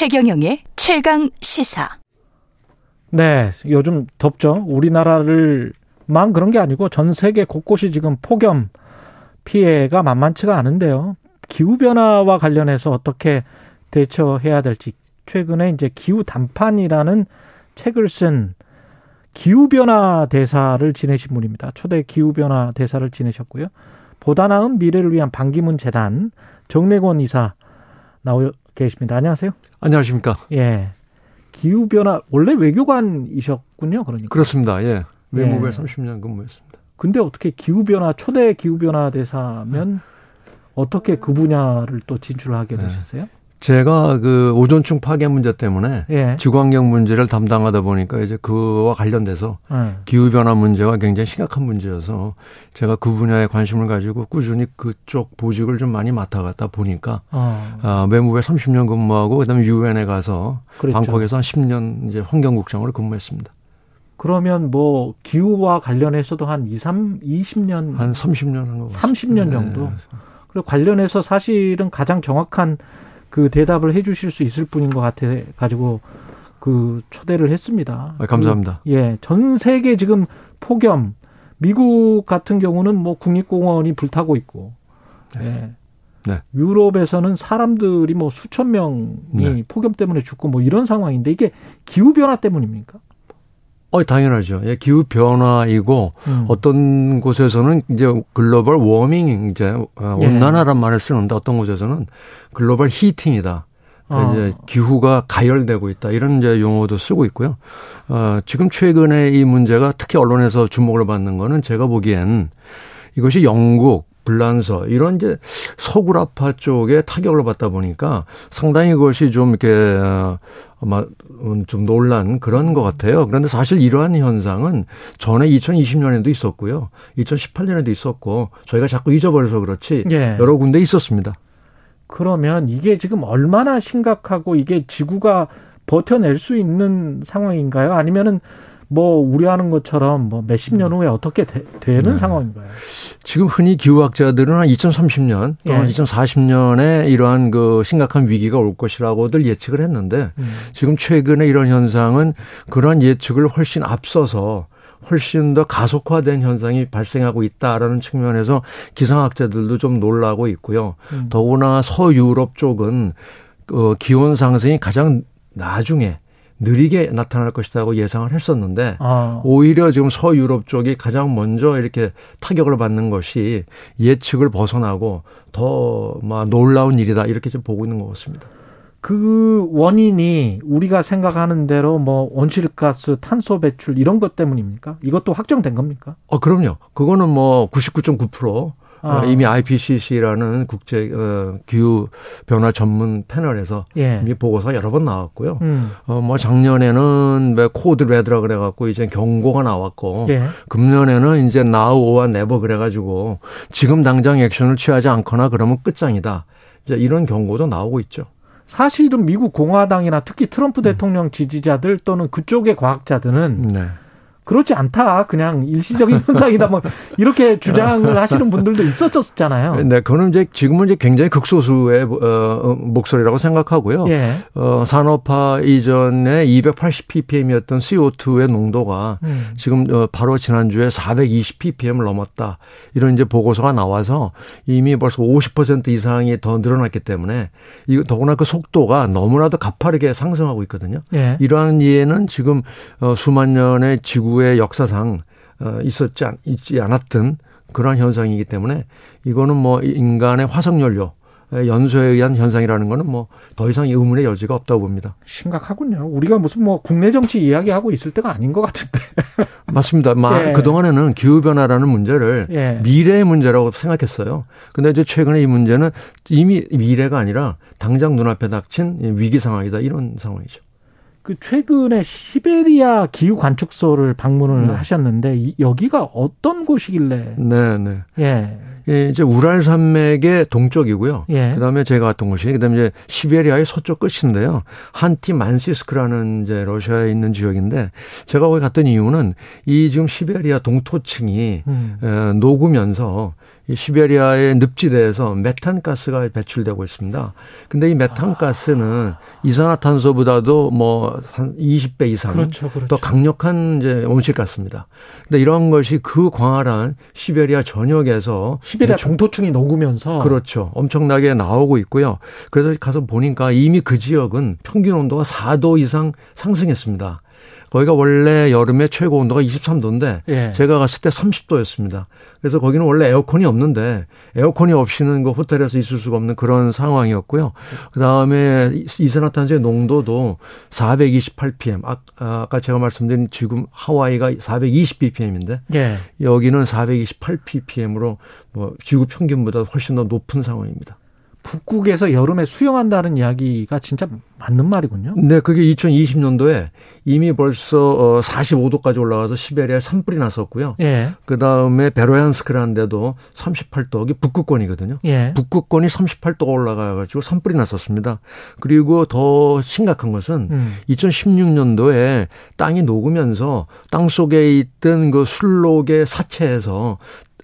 최경영의 최강 시사. 네, 요즘 덥죠. 우리나라를만 그런 게 아니고 전 세계 곳곳이 지금 폭염 피해가 만만치가 않은데요. 기후 변화와 관련해서 어떻게 대처해야 될지 최근에 이제 기후 단판이라는 책을 쓴 기후 변화 대사를 지내신 분입니다. 초대 기후 변화 대사를 지내셨고요. 보다 나은 미래를 위한 반기문 재단 정래권 이사 나오 계십니다. 안녕하세요. 안녕하십니까. 예. 기후 변화 원래 외교관이셨군요. 그러니까. 그렇습니다. 예. 외무부에 예. 30년 근무했습니다. 근데 어떻게 기후 변화 초대 기후 변화 대사면 어떻게 그 분야를 또 진출하게 네. 되셨어요? 제가 그 오존층 파괴 문제 때문에 예. 지구환경 문제를 담당하다 보니까 이제 그와 관련돼서 예. 기후 변화 문제가 굉장히 심각한 문제여서 제가 그 분야에 관심을 가지고 꾸준히 그쪽 보직을 좀 많이 맡아갔다 보니까 어. 아, 외무부에 30년 근무하고 그다음에 유엔에 가서 그렇죠. 방콕에서 한 10년 이제 환경국장으로 근무했습니다. 그러면 뭐 기후와 관련해서도 한 2, 3, 20년 한 30년 한거 30년 정도. 네. 그리고 관련해서 사실은 가장 정확한 그 대답을 해 주실 수 있을 분인 것 같아 가지고 그 초대를 했습니다. 아, 감사합니다. 그, 예. 전 세계 지금 폭염 미국 같은 경우는 뭐 국립공원이 불타고 있고 네. 예. 네. 유럽에서는 사람들이 뭐 수천 명이 네. 폭염 때문에 죽고 뭐 이런 상황인데 이게 기후 변화 때문입니까? 어, 당연하죠. 예, 기후 변화이고 음. 어떤 곳에서는 이제 글로벌 워밍 이제 어, 예. 온난화란 예. 말을 쓰는데 어떤 곳에서는 글로벌 히팅이다. 어. 이제 기후가 가열되고 있다 이런 이제 용어도 쓰고 있고요. 어, 지금 최근에 이 문제가 특히 언론에서 주목을 받는 거는 제가 보기엔 이것이 영국, 불란서 이런 이제 서구라파 쪽에 타격을 받다 보니까 상당히 그것이 좀 이렇게 어, 아마 좀 놀란 그런 것 같아요. 그런데 사실 이러한 현상은 전에 2020년에도 있었고요. 2018년에도 있었고 저희가 자꾸 잊어버려서 그렇지 예. 여러 군데 있었습니다. 그러면 이게 지금 얼마나 심각하고 이게 지구가 버텨낼 수 있는 상황인가요? 아니면은 뭐 우려하는 것처럼 뭐 몇십 년 후에 어떻게 되, 는 네. 상황인가요? 지금 흔히 기후학자들은 한 2030년 또는 예. 2040년에 이러한 그 심각한 위기가 올 것이라고들 예측을 했는데 음. 지금 최근에 이런 현상은 그러한 예측을 훨씬 앞서서 훨씬 더 가속화된 현상이 발생하고 있다라는 측면에서 기상학자들도 좀 놀라고 있고요. 음. 더구나 서유럽 쪽은 그 기온 상승이 가장 나중에 느리게 나타날 것이라고 예상을 했었는데 아. 오히려 지금 서유럽 쪽이 가장 먼저 이렇게 타격을 받는 것이 예측을 벗어나고 더 막 놀라운 일이다 이렇게 좀 보고 있는 것 같습니다. 그 원인이 우리가 생각하는 대로 뭐 온실가스, 탄소 배출 이런 것 때문입니까? 이것도 확정된 겁니까? 어, 그럼요. 그거는 뭐 99.9% 아. 이미 IPCC라는 국제 어, 기후 변화 전문 패널에서 예. 이미 보고서 여러 번 나왔고요. 음. 어 뭐 작년에는 왜 code red라 그래갖고 이제 경고가 나왔고 예. 금년에는 이제 now or never 그래가지고 지금 당장 액션을 취하지 않거나 그러면 끝장이다. 이제 이런 경고도 나오고 있죠. 사실은 미국 공화당이나 특히 트럼프 음. 대통령 지지자들 또는 그쪽의 과학자들은 네. 그렇지 않다. 그냥 일시적인 현상이다. 뭐 이렇게 주장을 하시는 분들도 있었었잖아요. 네, 그거는 이제 지금은 이제 굉장히 극소수의 어, 어 목소리라고 생각하고요. 예. 어, 산업화 이전에 280 ppm이었던 CO2의 농도가 음. 지금 어, 바로 지난주에 420 ppm을 넘었다. 이런 이제 보고서가 나와서 이미 벌써 50% 이상이 더 늘어났기 때문에 이 더구나 그 속도가 너무나도 가파르게 상승하고 있거든요. 예. 이러한 이해는 지금 어, 수만 년의 지구 지구의 역사상 어, 있었지 않, 있지 않았던 그러한 현상이기 때문에 이거는 뭐 인간의 화석연료 연소에 의한 현상이라는 거는 뭐 더 이상 의문의 여지가 없다고 봅니다. 심각하군요. 우리가 무슨 뭐 국내 정치 이야기하고 있을 때가 아닌 것 같은데. 맞습니다. 예. 그동안에는 기후변화라는 문제를 예. 미래의 문제라고 생각했어요. 근데 이제 최근에 이 문제는 이미 미래가 아니라 당장 눈앞에 닥친 위기 상황이다. 이런 상황이죠. 그 최근에 시베리아 기후 관측소를 방문을 네. 하셨는데 이, 여기가 어떤 곳이길래? 네, 네. 예. 예, 이제 우랄 산맥의 동쪽이고요. 예. 그다음에 제가 갔던 곳이 그다음에 이제 시베리아의 서쪽 끝인데요. 한티 만시스크라는 이제 러시아에 있는 지역인데 제가 거기 갔던 이유는 이 지금 시베리아 동토층이 음. 에, 녹으면서 이 시베리아의 늪지대에서 메탄가스가 배출되고 있습니다. 근데 이 메탄가스는 이산화탄소보다도 뭐 한 20배 이상 그렇죠, 그렇죠. 더 강력한 이제 온실가스입니다. 근데 이런 것이 그 광활한 시베리아 전역에서 시베리아 동토층이 녹으면서 그렇죠. 엄청나게 나오고 있고요. 그래서 가서 보니까 이미 그 지역은 평균 온도가 4도 이상 상승했습니다. 거기가 원래 여름에 최고 온도가 23도인데 예. 제가 갔을 때 30도였습니다. 그래서 거기는 원래 에어컨이 없는데 에어컨이 없이는 그 호텔에서 있을 수가 없는 그런 상황이었고요. 그다음에 이산화탄소의 농도도 428ppm. 아, 아까 제가 말씀드린 지금 하와이가 420ppm인데 예. 여기는 428ppm으로 뭐 지구 평균보다 훨씬 더 높은 상황입니다. 북극에서 여름에 수영한다는 이야기가 진짜 맞는 말이군요. 네, 그게 2020년도에 이미 벌써 45도까지 어, 올라가서 시베리아에 산불이 났었고요. 예. 그 다음에 베로얀스크라는 데도 38도기 북극권이거든요. 예. 북극권이 38도가 올라가가지고 산불이 났었습니다. 그리고 더 심각한 것은 음. 2016년도에 땅이 녹으면서 땅 속에 있던 그 술록의 사체에서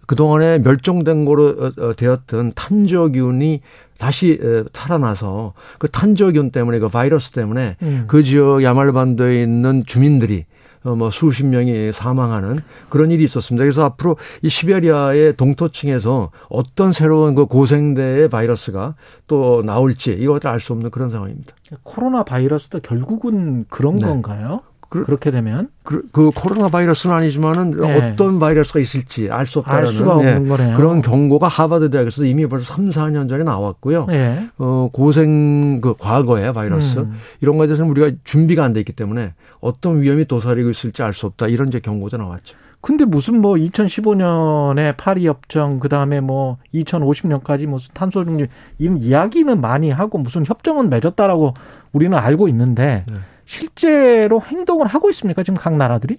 그동안에 멸종된 거로 어, 되었던 탄저균이 다시 살아나서 그 탄저균 때문에 그 바이러스 때문에 음. 그 지역 야말반도에 있는 주민들이 어뭐 수십 명이 사망하는 그런 일이 있었습니다. 그래서 앞으로 이 시베리아의 동토층에서 어떤 새로운 그 고생대의 바이러스가 또 나올지 이것을 알수 없는 그런 상황입니다. 코로나 바이러스도 결국은 그런 네. 건가요? 그- 그렇게 되면 그, 그 코로나 바이러스는 아니지만은 네. 어떤 바이러스가 있을지 알 수 없다는 알 수가 없는 거네요. 그런 경고가 하버드 대학에서 이미 벌써 3, 4년 전에 나왔고요. 예. 어, 고생 그 과거의 바이러스 음. 이런 거에 대해서는 우리가 준비가 안 돼 있기 때문에 어떤 위험이 도사리고 있을지 알 수 없다. 이런 이제 경고도 나왔죠. 근데 무슨 뭐 2015년에 파리 협정 그다음에 뭐 2050년까지 무슨 탄소 중립 이런 이야기는 많이 하고 무슨 협정은 맺었다라고 우리는 알고 있는데 네. 실제로 행동을 하고 있습니까? 지금 각 나라들이?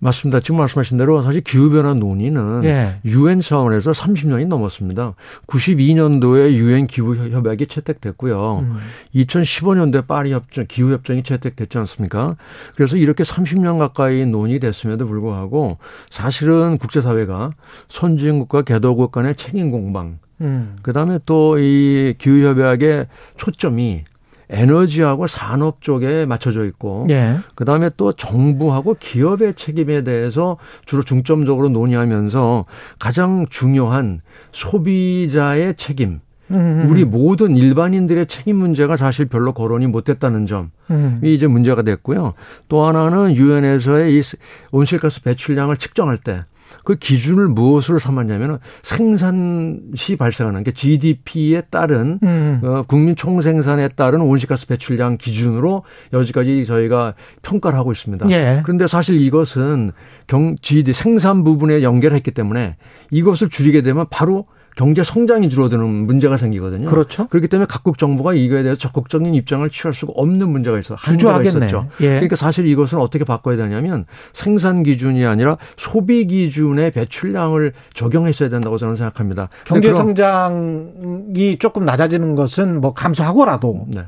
맞습니다. 지금 말씀하신 대로 사실 기후변화 논의는 예. 유엔 차원에서 30년이 넘었습니다. 92년도에 유엔 기후협약이 채택됐고요. 음. 2015년도에 파리 협정, 기후협정이 채택됐지 않습니까? 그래서 이렇게 30년 가까이 논의됐음에도 불구하고 사실은 국제사회가 선진국과 개도국 간의 책임 공방, 음. 그 다음에 또 이 기후협약의 초점이 에너지하고 산업 쪽에 맞춰져 있고, 예. 그 다음에 또 정부하고 기업의 책임에 대해서 주로 중점적으로 논의하면서 가장 중요한 소비자의 책임, 음. 우리 모든 일반인들의 책임 문제가 사실 별로 거론이 못됐다는 점이 음. 이제 문제가 됐고요. 또 하나는 유엔에서의 이 온실가스 배출량을 측정할 때 그 기준을 무엇으로 삼았냐면은 생산 시 발생하는 게 GDP에 따른 음. 어, 국민 총생산에 따른 온실가스 배출량 기준으로 여지까지 저희가 평가를 하고 있습니다. 예. 그런데 사실 이것은 경 GD 생산 부분에 연결했기 때문에 이것을 줄이게 되면 바로 경제 성장이 줄어드는 문제가 생기거든요. 그렇죠. 그렇기 때문에 각국 정부가 이거에 대해서 적극적인 입장을 취할 수가 없는 문제가 있어. 주저하겠네. 있었죠. 예. 그러니까 사실 이것은 어떻게 바꿔야 되냐면 생산 기준이 아니라 소비 기준의 배출량을 적용했어야 된다고 저는 생각합니다. 경제 성장이 조금 낮아지는 것은 뭐 감수하고라도 네.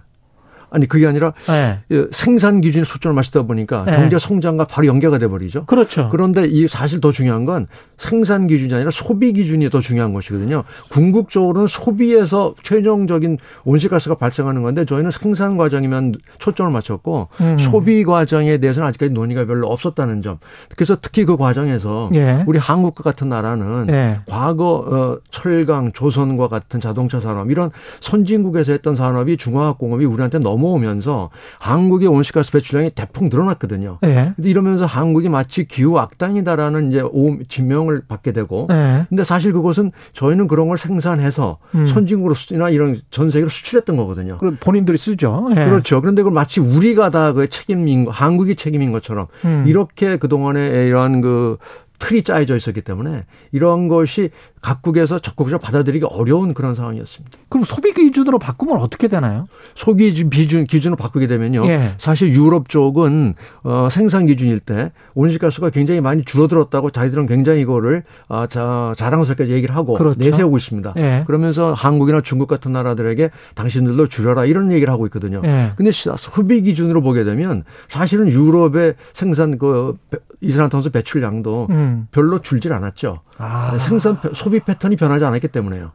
아니 그게 아니라 예. 예, 생산 기준에 초점을 맞추다 보니까 네. 경제 성장과 바로 연계가 돼 버리죠. 그렇죠. 그런데 이 사실 더 중요한 건 생산 기준이 아니라 소비 기준이 더 중요한 것이거든요. 궁극적으로는 소비에서 최종적인 온실가스가 발생하는 건데 저희는 생산 과정이면 초점을 맞췄고 음. 소비 과정에 대해서는 아직까지 논의가 별로 없었다는 점. 그래서 특히 그 과정에서 예. 우리 한국과 같은 나라는 예. 과거 어, 철강, 조선과 같은 자동차 산업 이런 선진국에서 했던 산업이 중화학 공업이 우리한테 넘어오면서 한국의 온실가스 배출량이 대폭 늘어났거든요. 예. 근데 이러면서 한국이 마치 기후 악당이다라는 이제 오- 지명을 받게 되고 예. 근데 사실 그것은 저희는 그런 걸 생산해서 음. 선진국으로나 이런 전 세계로 수출했던 거거든요. 그 본인들이 쓰죠. 예. 그렇죠. 그런데 그걸 마치 우리가 다 그 책임인 거, 한국이 책임인 것처럼 음. 이렇게 그동안에 이러한 그 틀이 짜여져 있었기 때문에 이런 것이 각국에서 적극적으로 받아들이기 어려운 그런 상황이었습니다. 그럼 소비 기준으로 바꾸면 어떻게 되나요? 소비 기준 기준을 바꾸게 되면요. 예. 사실 유럽 쪽은 어 생산 기준일 때 온실가스가 굉장히 많이 줄어들었다고 자기들은 굉장히 이거를 아, 자, 자랑스럽게 얘기를 하고 그렇죠. 내세우고 있습니다. 예. 그러면서 한국이나 중국 같은 나라들에게 당신들도 줄여라 이런 얘기를 하고 있거든요. 예. 근데 시- 소비 기준으로 보게 되면 사실은 유럽의 생산 그 배- 이산화탄소 배출량도 음. 음. 별로 줄질 않았죠. 아. 생산 소비 패턴이 변하지 않았기 때문에요.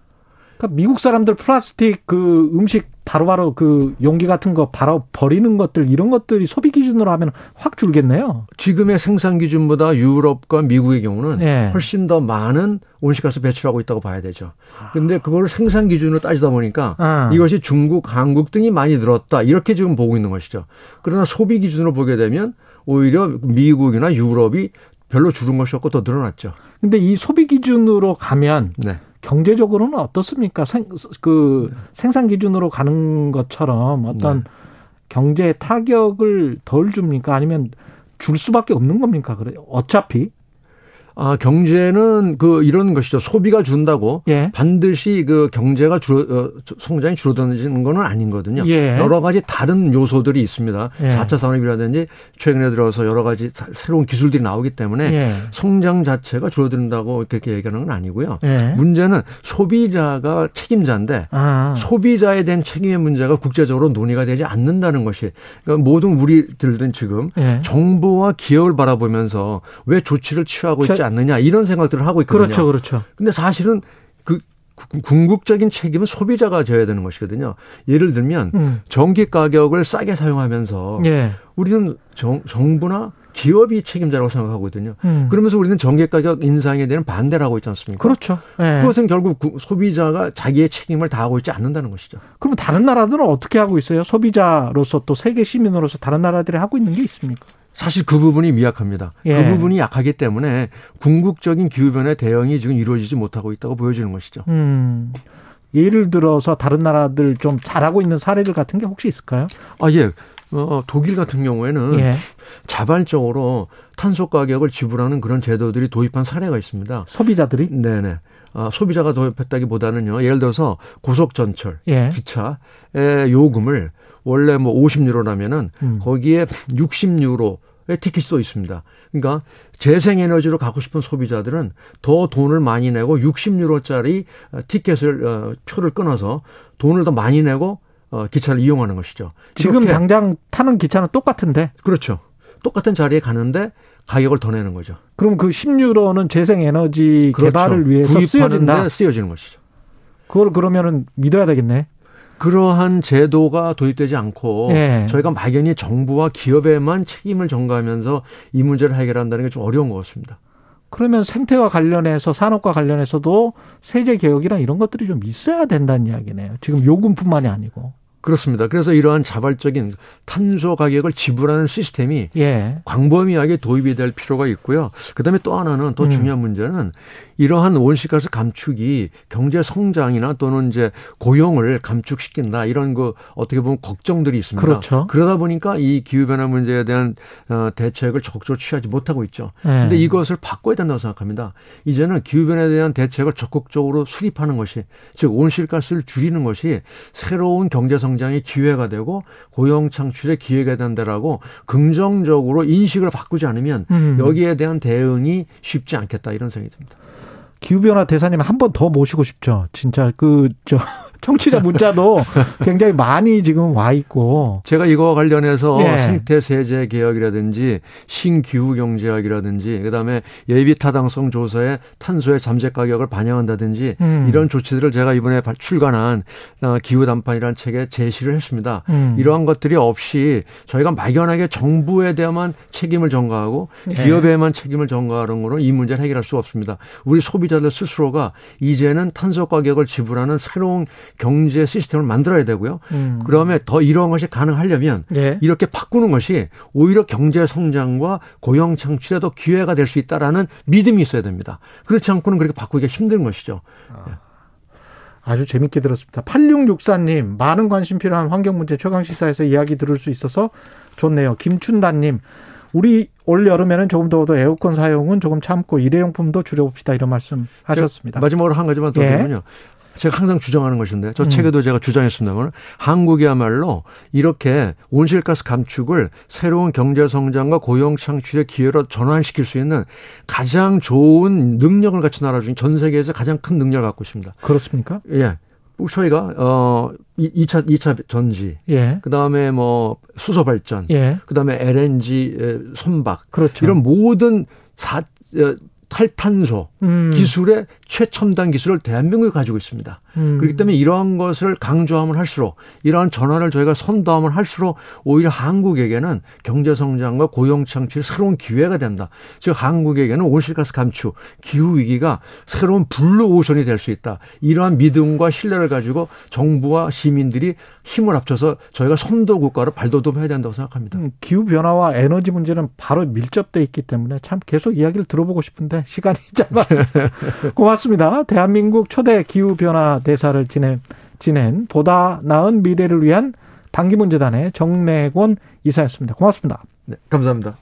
그러니까 미국 사람들 플라스틱 그 음식 바로 바로 그 용기 같은 거 바로 버리는 것들 이런 것들이 소비 기준으로 하면 확 줄겠네요. 지금의 생산 기준보다 유럽과 미국의 경우는 네. 훨씬 더 많은 온실가스 배출하고 있다고 봐야 되죠. 근데 그걸 생산 기준으로 따지다 보니까 아. 이것이 중국, 한국 등이 많이 늘었다. 이렇게 지금 보고 있는 것이죠. 그러나 소비 기준으로 보게 되면 오히려 미국이나 유럽이 별로 줄은 것이 없고 더 늘어났죠. 근데 이 소비 기준으로 가면 네. 경제적으로는 어떻습니까? 생, 그 생산 기준으로 가는 것처럼 어떤 네. 경제 타격을 덜 줍니까? 아니면 줄 수밖에 없는 겁니까? 그래 어차피 아, 경제는 그 이런 것이죠. 소비가 준다고 예. 반드시 그 경제가 줄 어, 성장이 줄어드는 거는 아닌거든요. 예. 여러 가지 다른 요소들이 있습니다. 예. 4차 산업이라든지 최근에 들어서 여러 가지 새로운 기술들이 나오기 때문에 예. 성장 자체가 줄어든다고 그렇게 얘기하는 건 아니고요. 예. 문제는 소비자가 책임자인데 아. 소비자에 대한 책임의 문제가 국제적으로 논의가 되지 않는다는 것이 그러니까 모든 우리들은 지금 예. 정부와 기업을 바라보면서 왜 조치를 취하고 있지 않 느냐 이런 생각들을 하고 있거든요. 그렇죠, 그렇죠. 근데 사실은 그 궁극적인 책임은 소비자가 져야 되는 것이거든요. 예를 들면 음. 전기 가격을 싸게 사용하면서 예. 우리는 정, 정부나 기업이 책임자라고 생각하거든요. 음. 그러면서 우리는 전기 가격 인상에 대한 반대를 하고 있지 않습니까? 그렇죠. 예. 그것은 결국 소비자가 자기의 책임을 다하고 있지 않는다는 것이죠. 그럼 다른 나라들은 어떻게 하고 있어요? 소비자로서 또 세계 시민으로서 다른 나라들이 하고 있는 게 있습니까? 사실 그 부분이 미약합니다. 그 예. 그 부분이 약하기 때문에 궁극적인 기후변화 대응이 지금 이루어지지 못하고 있다고 보여지는 것이죠. 음. 예를 들어서 다른 나라들 좀 잘하고 있는 사례들 같은 게 혹시 있을까요? 아, 예. 어, 독일 같은 경우에는 예. 자발적으로 탄소 가격을 지불하는 그런 제도들이 도입한 사례가 있습니다. 소비자들이? 네네. 아, 소비자가 도입했다기보다는요. 예를 들어서 고속 전철, 예. 기차의 요금을 원래 뭐 50유로라면은 음. 거기에 60유로 티켓이 또 있습니다. 그러니까 재생에너지로 가고 싶은 소비자들은 더 돈을 많이 내고 60유로짜리 티켓을 어, 표를 끊어서 돈을 더 많이 내고 어, 기차를 이용하는 것이죠. 지금 당장 타는 기차는 똑같은데. 그렇죠. 똑같은 자리에 가는데 가격을 더 내는 거죠. 그럼 그 10유로는 재생에너지 그렇죠. 개발을 위해서 쓰여진다. 쓰여지는 것이죠. 그걸 그러면은 믿어야 되겠네. 그러한 제도가 도입되지 않고 예. 저희가 막연히 정부와 기업에만 책임을 전가하면서 이 문제를 해결한다는 게 좀 어려운 것 같습니다. 그러면 생태와 관련해서 산업과 관련해서도 세제 개혁이나 이런 것들이 좀 있어야 된다는 이야기네요. 지금 요금뿐만이 아니고. 그렇습니다. 그래서 이러한 자발적인 탄소 가격을 지불하는 시스템이 예. 광범위하게 도입이 될 필요가 있고요. 그다음에 또 하나는 더 음. 중요한 문제는 이러한 온실가스 감축이 경제 성장이나 또는 이제 고용을 감축시킨다 이런 거 어떻게 보면 걱정들이 있습니다. 그렇죠. 그러다 보니까 이 기후 변화 문제에 대한 어, 대책을 적극적으로 취하지 못하고 있죠. 그런데 네. 이것을 바꿔야 된다고 생각합니다. 이제는 기후 변화에 대한 대책을 적극적으로 수립하는 것이 즉 온실가스를 줄이는 것이 새로운 경제 성 장의 기회가 되고 고용 창출의 기회가 된다라고 긍정적으로 인식을 바꾸지 않으면 음. 여기에 대한 대응이 쉽지 않겠다 이런 생각이 듭니다. 기후변화 대사님 한 번 더 모시고 싶죠. 진짜 그, 저, 청취자 문자도 굉장히 많이 지금 와 있고. 제가 이거와 관련해서 예. 생태 세제 개혁이라든지 신기후 경제학이라든지 그다음에 예비 타당성 조사에 탄소의 잠재 가격을 반영한다든지 음. 이런 조치들을 제가 이번에 출간한 어, 기후 단판이라는 책에 제시를 했습니다. 음. 이러한 것들이 없이 저희가 막연하게 정부에 대한 책임을 전가하고 예. 기업에만 책임을 전가하는 거는 이 문제를 해결할 수 없습니다. 우리 소비자들 스스로가 이제는 탄소 가격을 지불하는 새로운 경제 시스템을 만들어야 되고요. 음. 그다음에 더 이러한 것이 가능하려면 네. 이렇게 바꾸는 것이 오히려 경제 성장과 고용 창출에 더 기회가 될 수 있다라는 믿음이 있어야 됩니다. 그렇지 않고는 그렇게 바꾸기가 힘든 것이죠. 아. 아주 재밌게 들었습니다. 8664님, 많은 관심 필요한 환경 문제 최강 시사에서 이야기 들을 수 있어서 좋네요. 김춘다님, 우리 올 여름에는 조금 더 에어컨 사용은 조금 참고 일회용품도 줄여봅시다 이런 말씀 하셨습니다. 마지막으로 한 가지만 더 드리면요. 예. 제가 항상 주장하는 것인데 저 음. 책에도 제가 주장했습니다만 한국이야말로 이렇게 온실가스 감축을 새로운 경제 성장과 고용 창출의 기회로 전환시킬 수 있는 가장 좋은 능력을 갖춘 나라 중에 전 세계에서 가장 큰 능력을 갖고 있습니다. 그렇습니까? 예. 저희가 어 2차 2차 전지, 예. 그다음에 뭐 수소 발전, 예. 그다음에 LNG 선박, 그렇죠. 이런 모든 사 탈탄소 음. 기술의 최첨단 기술을 대한민국이 가지고 있습니다. 음. 그렇기 때문에 이러한 것을 강조하면 할수록 이러한 전환을 저희가 선도하면 할수록 오히려 한국에게는 경제 성장과 고용 창출의 새로운 기회가 된다. 즉 한국에게는 온실가스 감축, 기후 위기가 새로운 블루 오션이 될 수 있다. 이러한 믿음과 신뢰를 가지고 정부와 시민들이 힘을 합쳐서 저희가 선도 국가로 발돋움해야 된다고 생각합니다. 음, 기후 변화와 에너지 문제는 바로 밀접돼 있기 때문에 참 계속 이야기를 들어보고 싶은데 시간이 짧아서 고맙습니다. 대한민국 초대 기후 변화 대사를 지낸 지낸 보다 나은 미래를 위한 방기문 재단의 정래곤 이사였습니다. 고맙습니다. 네, 감사합니다.